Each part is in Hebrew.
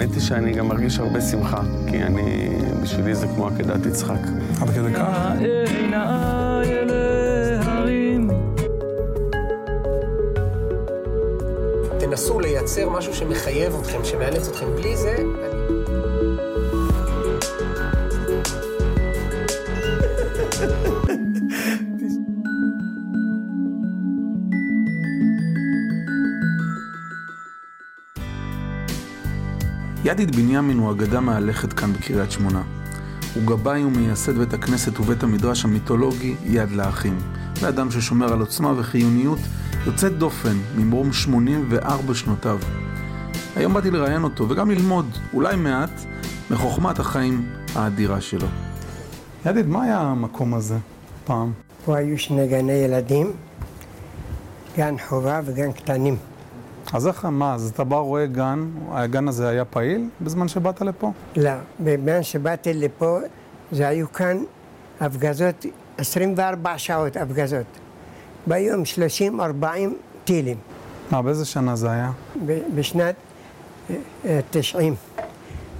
האמת היא שאני גם מרגיש הרבה שמחה, כי אני, בשבילי זה כמו עקדת יצחק. עד כדי כך? תנסו לייצר משהו שמחייב אתכם, שמאלץ אתכם. בלי זה... ידיד בנימין הוא אגדה מהלכת כאן בקריית שמונה. הוא גבאי ומייסד בית הכנסת ובית המדרש המיתולוגי יד לאחים. לאדם ששומר על עוצמה וחיוניות יוצאת דופן ממרום 84 שנותיו. היום באתי לראיין אותו וגם ללמוד, אולי מעט, מחוכמת החיים האדירה שלו. ידיד, מה היה המקום הזה פעם? פה היו שני גני ילדים, גן חובה וגן קטנים. אז איך, מה, אז אתה בא רואה גן, הגן הזה היה פעיל בזמן שבאת לפה? לא, בזמן שבאתי לפה, זה היו כאן הפגזות, 24 שעות הפגזות. ביום 30-40 טילים. מה, באיזה שנה זה היה? בשנת אה, אה, 90,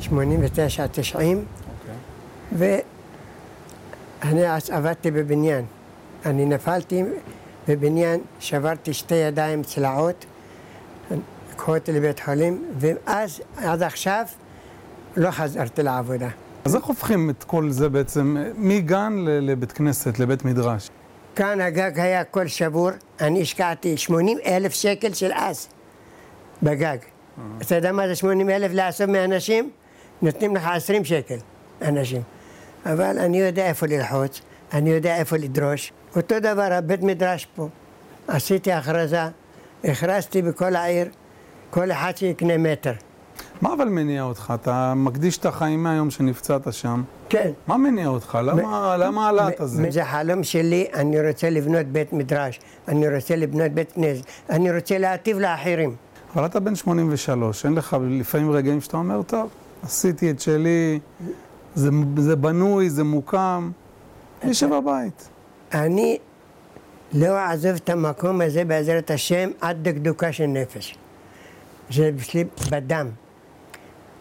89, 90, ואני אז עבדתי בבניין. אני נפלתי בבניין, שברתי שתי ידיים צלעות, לקחו אותי לבית חולים, ואז, עד עכשיו, לא חזרתי לעבודה. אז איך הופכים את כל זה בעצם מגן לבית כנסת, לבית מדרש? כאן הגג היה הכל שבור, אני השקעתי 80 אלף שקל של אז בגג. אתה יודע מה זה 80 אלף לאסוף מאנשים? נותנים לך 20 שקל, אנשים. אבל אני יודע איפה ללחוץ, אני יודע איפה לדרוש. אותו דבר הבית מדרש פה. עשיתי הכרזה, הכרזתי בכל העיר, כל אחד שיקנה מטר. מה אבל מניע אותך? אתה מקדיש את החיים מהיום שנפצעת שם. כן. מה מניע אותך? למה, הלהט הזה? זה חלום שלי, אני רוצה לבנות בית מדרש, אני רוצה לבנות בית כנסת, אני רוצה להטיב לאחרים. אבל אתה בן 83, אין לך לפעמים רגעים שאתה אומר, טוב, עשיתי את שלי, זה, זה בנוי, זה מוקם, אני יושב בבית. אני לא אעזוב את המקום הזה בעזרת השם עד דקדוקה של נפש. זה בשלי בדם.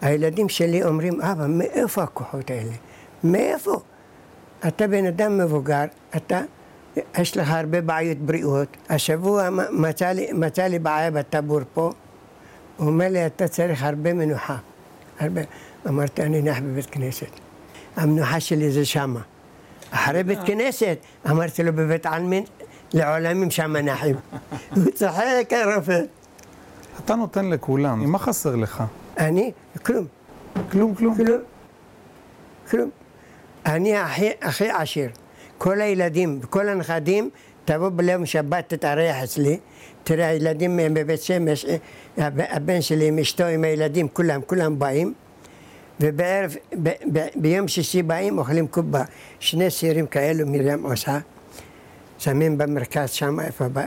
הילדים שלי אומרים, אבא, מאיפה הכוחות האלה? מאיפה? אתה בן אדם מבוגר, אתה, יש לך הרבה בעיות בריאות. השבוע מצא לי, מצא לי בעיה בטבור פה, הוא אומר לי, אתה צריך הרבה מנוחה. הרבה. אמרתי, אני נח בבית כנסת. המנוחה שלי זה שמה. אחרי בית כנסת, אמרתי לו בבית עלמין, לעולמים שם נחים. הוא צוחק, הרופא. אתה נותן לכולם, מה חסר לך? אני, כלום, כלום, כלום. כלום, כלום. אני הכי, הכי עשיר. כל הילדים וכל הנכדים, תבוא ביום שבת תתארח אצלי, תראה, הילדים בבית שמש, הב- הבן שלי עם אשתו, עם הילדים, כולם, כולם באים. ובערב, ב, ב, ביום שישי באים, אוכלים קובה. שני סירים כאלו מרים עושה, שמים במרכז שם, איפה, ב,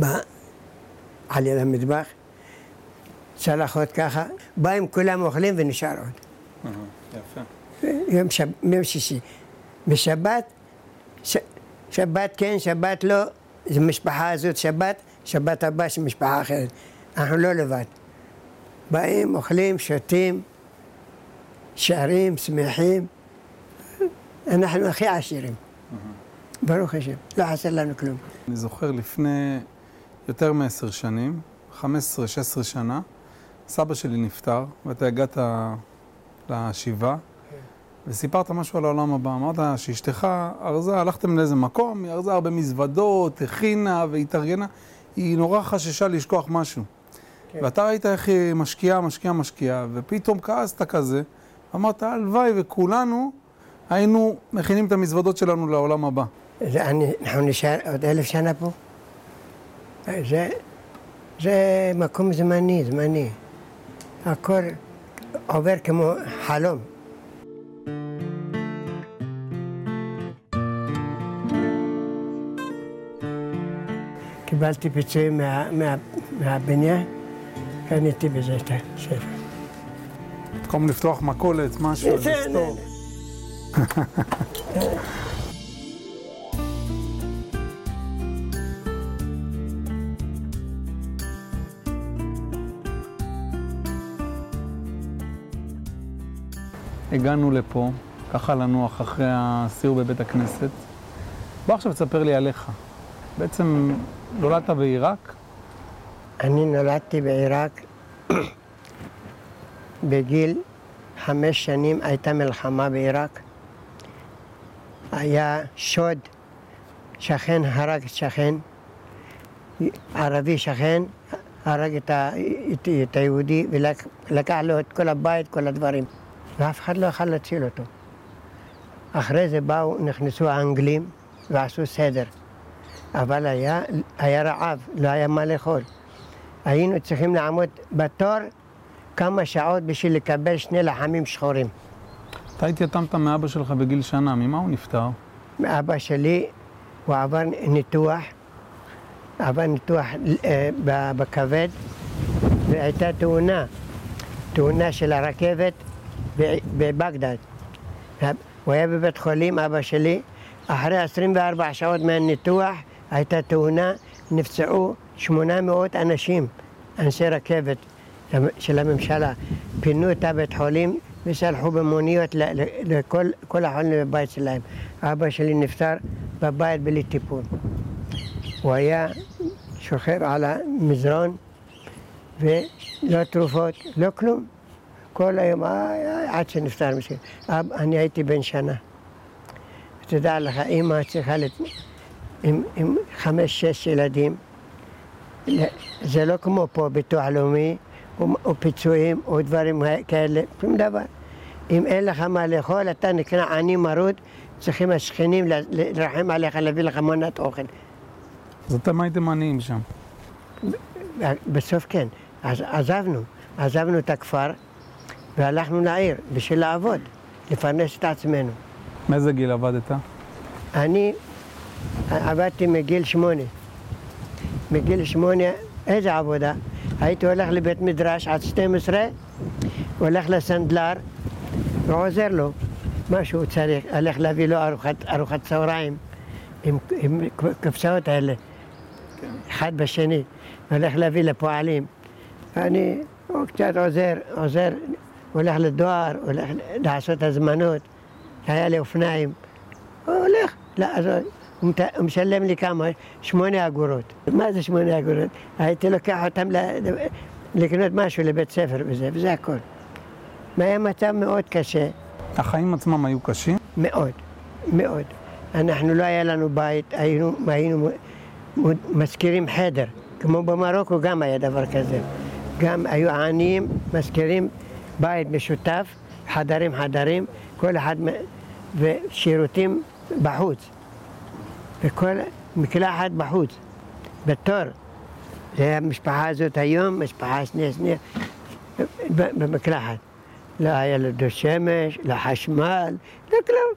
ב, על יד המטבח, צלחות ככה, באים כולם אוכלים ונשאר עוד. יפה. יום, שב, יום שישי. בשבת, ש, שבת כן, שבת לא, זו משפחה הזאת שבת, שבת הבא של משפחה אחרת. אנחנו לא לבד. באים, אוכלים, שותים, שרים, שמחים. אנחנו הכי עשירים. ברוך השם, לא חסר לנו כלום. אני זוכר לפני יותר מעשר שנים, 15-16 שנה, סבא שלי נפטר, ואתה הגעת לשבעה, וסיפרת משהו על העולם הבא. אמרת שאשתך ארזה, הלכתם לאיזה מקום, היא ארזה הרבה מזוודות, הכינה והתארגנה, היא נורא חששה לשכוח משהו. כן. ואתה ראית איך היא משקיעה, משקיעה, משקיעה, ופתאום כעסת כזה, אמרת, הלוואי וכולנו היינו מכינים את המזוודות שלנו לעולם הבא. אנחנו נשאר עוד אלף שנה פה? זה, זה מקום זמני, זמני. הכל עובר כמו חלום. קיבלתי פיצויים מה, מה, מהבניין, קניתי בזה את הספר. במקום לפתוח מכולת, משהו, איזה הגענו לפה, ככה לנוח אחרי הסיור בבית הכנסת. בוא עכשיו תספר לי עליך. בעצם נולדת בעיראק? אני נולדתי בעיראק בגיל חמש שנים הייתה מלחמה בעיראק. היה שוד, שכן הרג את שכן, ערבי שכן הרג את, היהודי ולקח לו את כל הבית, כל הדברים, ואף אחד לא יכול להציל אותו. אחרי זה באו, נכנסו האנגלים ועשו סדר, אבל היה, היה רעב, לא היה מה לאכול. היינו צריכים לעמוד בתור כמה שעות בשביל לקבל שני לחמים שחורים. אתה התייתמת מאבא שלך בגיל שנה, ממה הוא נפטר? אבא שלי, הוא עבר ניתוח, עבר ניתוח אה, בכבד, והייתה תאונה, תאונה של הרכבת בבגדד. הוא היה בבית חולים, אבא שלי, אחרי 24 שעות מהניתוח הייתה תאונה, נפצעו 800 אנשים, אנשי רכבת של הממשלה. פינו את הבית חולים ושלחו במוניות לכל החולים בבית שלהם. אבא שלי נפטר בבית בלי טיפול. הוא היה שוכב על המזרון ולא תרופות, לא כלום. כל היום, עד שנפטר מסכן. אני הייתי בן שנה. תדע לך, אימא צריכה, לת... עם, עם חמש-שש ילדים, זה לא כמו פה ביטוח לאומי, או, או פיצויים, או דברים כאלה, שום דבר. אם אין לך מה לאכול, אתה נקרא עני מרוד, צריכים השכנים לרחם עליך, להביא לך מנת אוכל. אז אתם הייתם עניים שם. בסוף כן. אז עזבנו, עזבנו את הכפר והלכנו לעיר בשביל לעבוד, לפרנס את עצמנו. מאיזה גיל עבדת? אני עבדתי מגיל שמונה. מגיל שמונה, איזה עבודה? הייתי הולך לבית מדרש עד 12, הולך לסנדלר ועוזר לו מה שהוא צריך, הולך להביא לו ארוחת, ארוחת צהריים עם, עם קופסאות האלה, אחד בשני, הולך להביא לפועלים. הוא קצת עוזר, עוזר, הולך לדואר, הולך לעשות הזמנות, היה לי אופניים, הוא הולך לעזור. הוא משלם לי כמה? שמונה אגורות. מה זה שמונה אגורות? הייתי לוקח אותם לקנות משהו לבית ספר וזה, וזה הכל. היה מצב מאוד קשה. החיים עצמם היו קשים? מאוד, מאוד. אנחנו, לא היה לנו בית, היינו, היינו מזכירים חדר. כמו במרוקו גם היה דבר כזה. גם היו עניים, מזכירים בית משותף, חדרים חדרים, כל אחד, ושירותים בחוץ. וכל מקלחת בחוץ, בתור. זה המשפחה הזאת היום, משפחה שנייה שנייה, במקלחת. לא היה לו דו שמש, לא חשמל, לא כלום.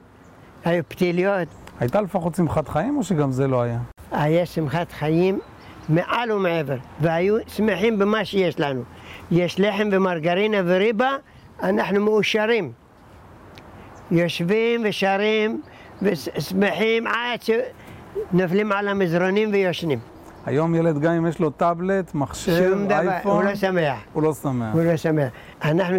היו פתיליות. הייתה לפחות שמחת חיים או שגם זה לא היה? היה שמחת חיים מעל ומעבר, והיו שמחים במה שיש לנו. יש לחם ומרגרינה וריבה, אנחנו מאושרים. יושבים ושרים ושמחים עד שנופלים על המזרונים ויושנים. היום ילד גם אם יש לו טאבלט, מחשב, שום דבר, אייפון, הוא לא שמח. הוא לא שמח. הוא לא שמח. אנחנו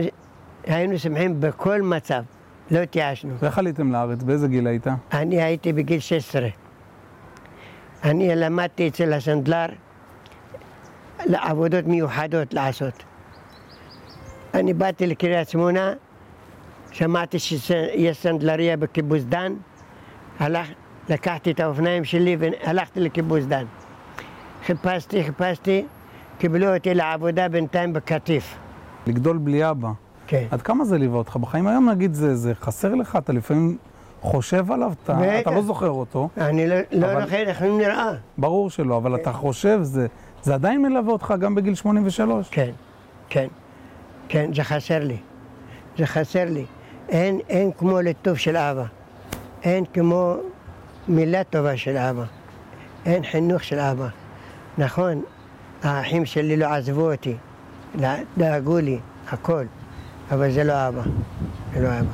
היינו שמחים בכל מצב, לא התייאשנו. ואיך עליתם לארץ? באיזה גיל היית? אני הייתי בגיל 16. אני למדתי אצל הסנדלר לעבודות מיוחדות לעשות. אני באתי לקריית שמונה, שמעתי שיש סנדלריה בקיבוץ דן, הלך, לקחתי את האופניים שלי והלכתי לקיבוץ דן. חיפשתי, חיפשתי, קיבלו אותי לעבודה בינתיים בקטיף. לגדול בלי אבא. כן. עד כמה זה ליווה אותך בחיים? היום נגיד זה, זה חסר לך, אתה לפעמים חושב עליו, אתה, בטח. אתה לא זוכר אותו. אני לא, לא אבל- זוכר איך הוא נראה. ברור שלא, אבל אתה חושב, זה, זה עדיין מלווה אותך גם בגיל 83. כן, כן, כן, זה חסר לי. זה חסר לי. אין, אין כמו ליטוף של אבא. אין כמו מילה טובה של אבא. אין חינוך של אבא. נכון, האחים שלי לא עזבו אותי, לא- דאגו לי, הכל, אבל זה לא אבא. זה לא אבא.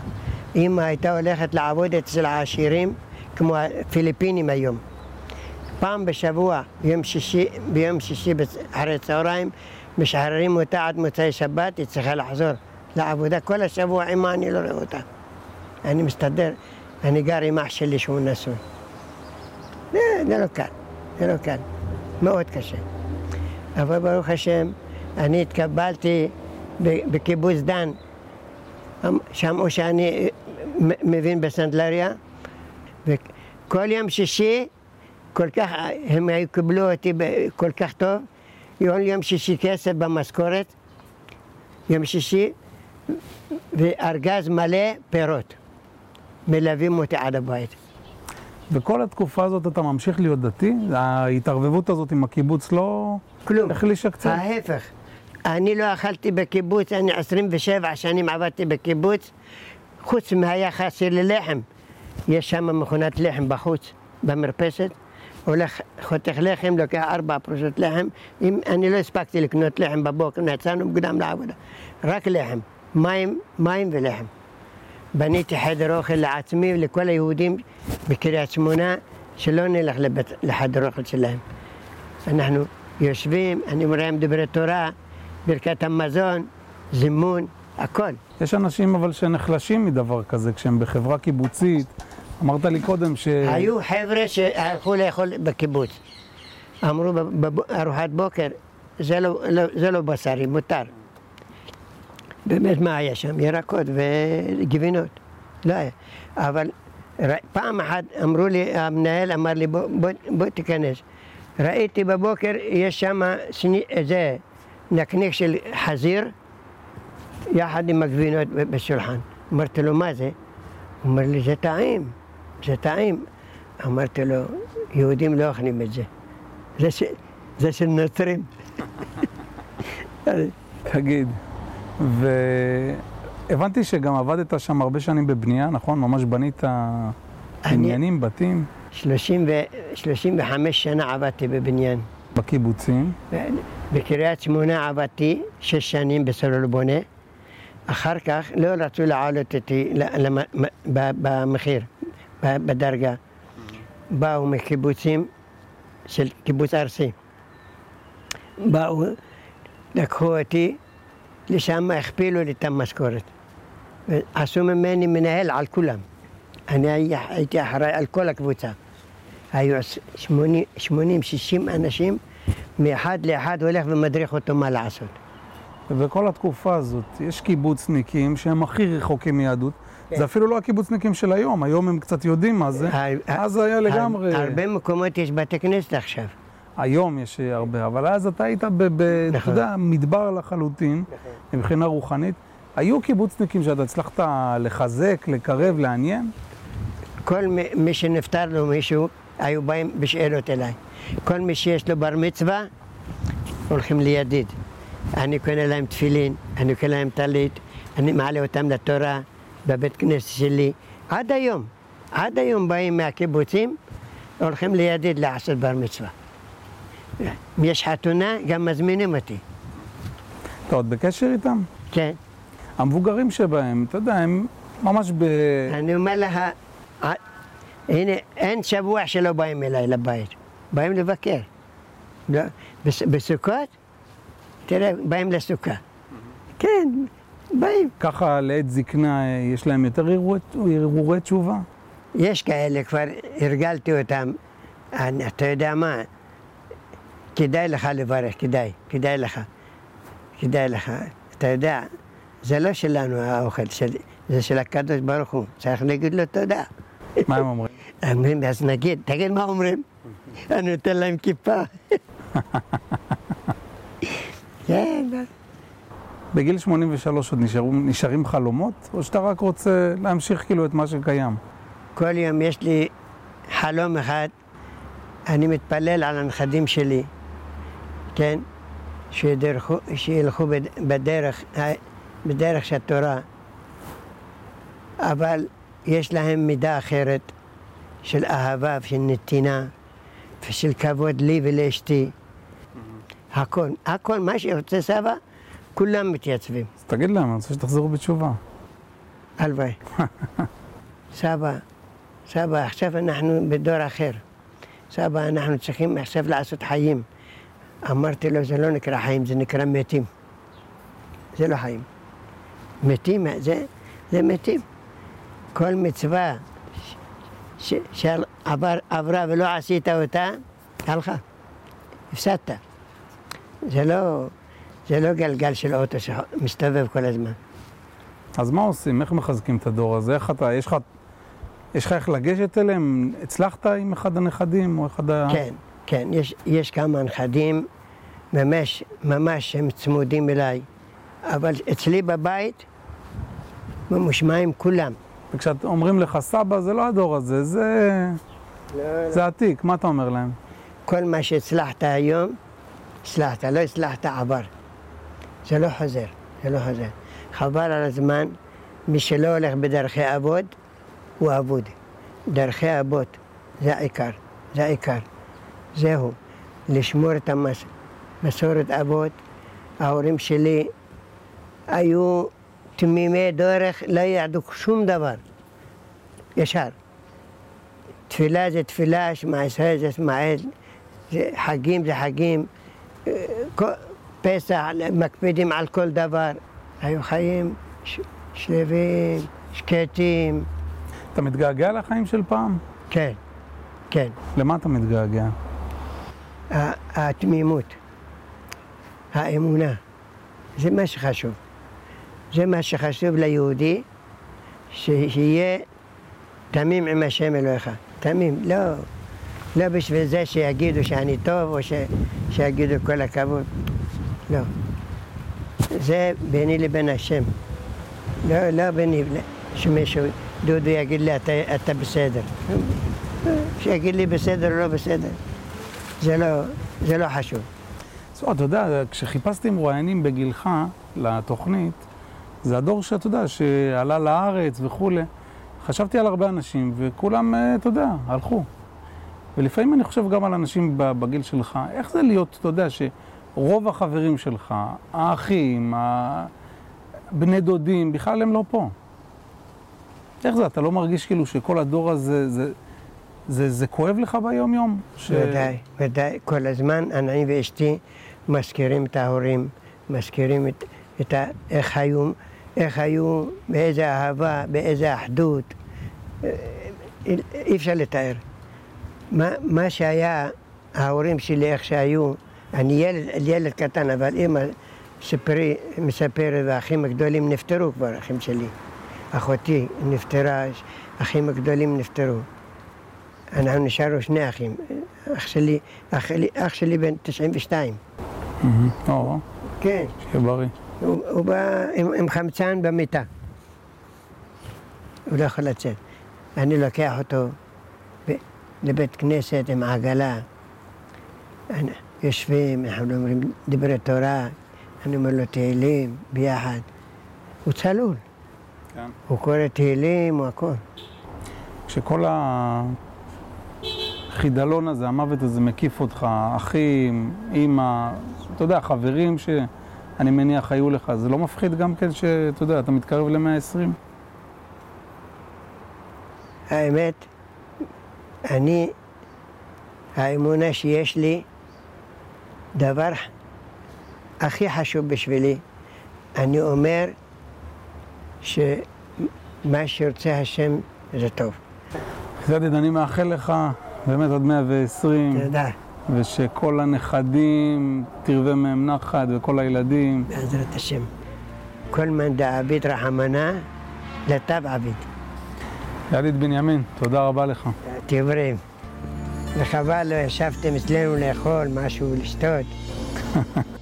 אמא הייתה הולכת לעבוד אצל העשירים, כמו הפיליפינים היום. פעם בשבוע, ביום שישי, ביום שישי אחרי צהריים, משחררים אותה עד מוצאי שבת, היא צריכה לחזור לעבודה כל השבוע, אמא אני לא רואה אותה. אני מסתדר, אני גר עם אח שלי שהוא נשוי. זה, זה לא קל, זה לא קל, מאוד קשה. אבל ברוך השם, אני התקבלתי בקיבוץ דן, שמעו שאני אה, מבין בסנדלריה, וכל יום שישי, כל כך, הם היו קיבלו אותי כל כך טוב, יום יום שישי כסף במשכורת, יום שישי, וארגז מלא פירות. מלווים אותי עד הבית. וכל התקופה הזאת אתה ממשיך להיות דתי? ההתערבבות הזאת עם הקיבוץ לא כלום. החלישה קצת? ההפך. אני לא אכלתי בקיבוץ, אני 27 שנים עבדתי בקיבוץ, חוץ מהיחס שלי לחם. יש שם מכונת לחם בחוץ, במרפסת, הולך, חותך לחם, לוקח ארבע פרוסות לחם. אם אני לא הספקתי לקנות לחם בבוקר, יצאנו מוקדם לעבודה. רק לחם, מים, מים ולחם. בניתי חדר אוכל לעצמי ולכל היהודים בקריית שמונה, שלא נלך לבית, לחדר אוכל שלהם. אנחנו יושבים, אני אומר להם דברי תורה, ברכת המזון, זימון, הכל. יש אנשים אבל שנחלשים מדבר כזה כשהם בחברה קיבוצית. אמרת לי קודם ש... היו חבר'ה שהלכו לאכול בקיבוץ. אמרו בארוחת בוקר, זה לא, לא, זה לא בשרי, מותר. באמת, מה היה שם? ירקות וגבינות. לא היה. אבל פעם אחת אמרו לי, המנהל אמר לי, בוא, בוא, בוא תיכנס. ראיתי בבוקר, יש שם שני, איזה נקניק של חזיר, יחד עם הגבינות בשולחן. אמרתי לו, מה זה? הוא אומר לי, זה טעים, זה טעים. אמרתי לו, יהודים לא אוכלים את זה. זה, ש... זה של נוצרים. תגיד, והבנתי שגם עבדת שם הרבה שנים בבנייה, נכון? ממש בנית בניינים, בתים, 30 ו... 35 שנה עבדתי בבניין. בקיבוצים. בקריית שמונה עבדתי שש שנים בסולול בונה. אחר כך לא רצו להעלות אותי ל- למ- מ- ב- במחיר, ב- בדרגה. באו מקיבוצים של קיבוץ ארסי. באו, לקחו אותי, לשם הכפילו לי את המשכורת. עשו ממני מנהל על כולם. אני הי- הייתי אחראי על כל הקבוצה. היו 80-60 אנשים, מאחד לאחד הולך ומדריך אותו מה לעשות. ובכל התקופה הזאת יש קיבוצניקים שהם הכי רחוקים מיהדות. כן. זה אפילו לא הקיבוצניקים של היום, היום הם קצת יודעים מה זה. הר- אז זה היה לגמרי... הר- הרבה מקומות יש בתי כנסת עכשיו. היום יש הרבה, אבל אז אתה היית, ב, ב, אתה נכון. יודע, מדבר לחלוטין, מבחינה רוחנית. היו קיבוצניקים שאתה הצלחת לחזק, לקרב, לעניין? כל מי שנפטר לו מישהו, היו באים בשאלות אליי. כל מי שיש לו בר מצווה, הולכים לידיד. אני קונה להם תפילין, אני קונה להם טלית, אני מעלה אותם לתורה בבית כנסת שלי. עד היום, עד היום באים מהקיבוצים, הולכים לידיד לעשות בר מצווה. אם יש חתונה, גם מזמינים אותי. אתה עוד בקשר איתם? כן. המבוגרים שבהם, אתה יודע, הם ממש ב... אני אומר לך, הנה, אין שבוע שלא באים אליי לבית. באים לבקר. לא, בס- בסוכות, תראה, באים לסוכה. כן, באים. ככה לעת זקנה אה, יש להם יותר הרהורי- הרהורי תשובה? יש כאלה, כבר הרגלתי אותם. אני, אתה יודע מה, כדאי לך לברך, כדאי, כדאי לך. כדאי לך. אתה יודע, זה לא שלנו האוכל, של, זה של הקדוש ברוך הוא. צריך להגיד לו תודה. מה הם אומרים? אומרים, אז נגיד, תגיד מה אומרים? אני נותן להם כיפה. כן, בגיל 83 עוד נשארו, נשארים חלומות, או שאתה רק רוצה להמשיך כאילו את מה שקיים? כל יום יש לי חלום אחד, אני מתפלל על הנכדים שלי, כן? שידרכו, שילכו בד- בדרך, בדרך של התורה, אבל יש להם מידה אחרת של אהבה ושל נתינה ושל כבוד לי ולאשתי. הכל, הכל, מה שרוצה סבא, כולם מתייצבים. אז תגיד להם, אני רוצה שתחזרו בתשובה. הלוואי. סבא, סבא, עכשיו אנחנו בדור אחר. סבא, אנחנו צריכים עכשיו לעשות חיים. אמרתי לו, זה לא נקרא חיים, זה נקרא מתים. זה לא חיים. מתים, זה, זה מתים. כל מצווה שעברה ולא עשית אותה, הלכה, הפסדת. זה לא, זה לא גלגל של אוטו שמסתובב כל הזמן. אז מה עושים? איך מחזקים את הדור הזה? איך אתה, יש לך, יש לך איך לגשת אליהם? הצלחת עם אחד הנכדים או אחד ה... כן, כן, יש, יש כמה נכדים ממש, ממש הם צמודים אליי, אבל אצלי בבית ממושמעים כולם. וכשאומרים לך סבא, זה לא הדור הזה, זה, זה עתיק, מה אתה אומר להם? כל מה שהצלחת היום, הצלחת, לא הצלחת עבר. זה לא חוזר, זה לא חוזר. חבל על הזמן, מי שלא הולך בדרכי אבות, הוא אבוד. דרכי אבות, זה העיקר, זה העיקר. זהו, לשמור את המס... מסורת אבות. ההורים שלי היו תמימי דרך, לא ידעו שום דבר. ישר. תפילה זה תפילה, ישראל זה זה חגים זה חגים, אה, פסח, מקפידים על כל דבר. היו חיים שלווים, שקטים, אתה מתגעגע לחיים של פעם? כן, כן. למה אתה מתגעגע? התמימות, האמונה, זה מה שחשוב. זה מה שחשוב ליהודי, שיהיה תמים עם השם אלוהיך. תמים, לא, לא בשביל זה שיגידו שאני טוב, או ש, שיגידו כל הכבוד. לא. זה ביני לבין השם. לא, לא ביני, שמישהו, דודו יגיד לי, אתה, אתה בסדר. שיגיד לי בסדר או לא בסדר. זה לא, זה לא חשוב. זאת, אתה יודע, כשחיפשתי מרואיינים בגילך לתוכנית, זה הדור שאתה יודע, שעלה לארץ וכולי. חשבתי על הרבה אנשים, וכולם, אה, אתה יודע, הלכו. ולפעמים אני חושב גם על אנשים בגיל שלך, איך זה להיות, אתה יודע, שרוב החברים שלך, האחים, הבני דודים, בכלל הם לא פה. איך זה, אתה לא מרגיש כאילו שכל הדור הזה, זה, זה, זה כואב לך ביום-יום? ש- ודאי, ודאי. כל הזמן אני ואשתי מזכירים את ההורים, מזכירים את, את ה, איך היו, איך היו, באיזה אהבה, באיזה אחדות. אי אפשר לתאר. מה, מה שהיה, ההורים שלי, איך שהיו, אני ילד, ילד קטן, אבל אימא ספרי, מספרת, והאחים הגדולים נפטרו כבר, אחים שלי. אחותי נפטרה, האחים הגדולים נפטרו. אנחנו נשארנו שני אחים. אח שלי, אח אח שלי בן 92. מהמם. או, כן. שיהיה בריא. הוא, הוא בא עם, עם חמצן במיטה. הוא לא יכול לצאת. אני לוקח אותו ב, לבית כנסת עם עגלה. אני, יושבים, אנחנו אומרים דברי תורה, אני אומר לו תהילים ביחד. הוא צלול, כן. הוא קורא תהילים, הוא הכל. כשכל החידלון הזה, המוות הזה מקיף אותך, אחים, אימא, אתה יודע, חברים שאני מניח היו לך, זה לא מפחיד גם כן שאתה יודע, אתה מתקרב ל-120? האמת, אני, האמונה שיש לי, דבר הכי חשוב בשבילי, אני אומר שמה שרוצה השם זה טוב. זדיד, אני מאחל לך באמת עד 120, תודה, ושכל הנכדים תרווה מהם נחת, וכל הילדים. בעזרת השם. כל מאן דעביד רחמנה, לטב עביד. ידיד בנימין, תודה רבה לך. תבראים. וחבל לא ישבתם אצלנו לאכול משהו, לשתות.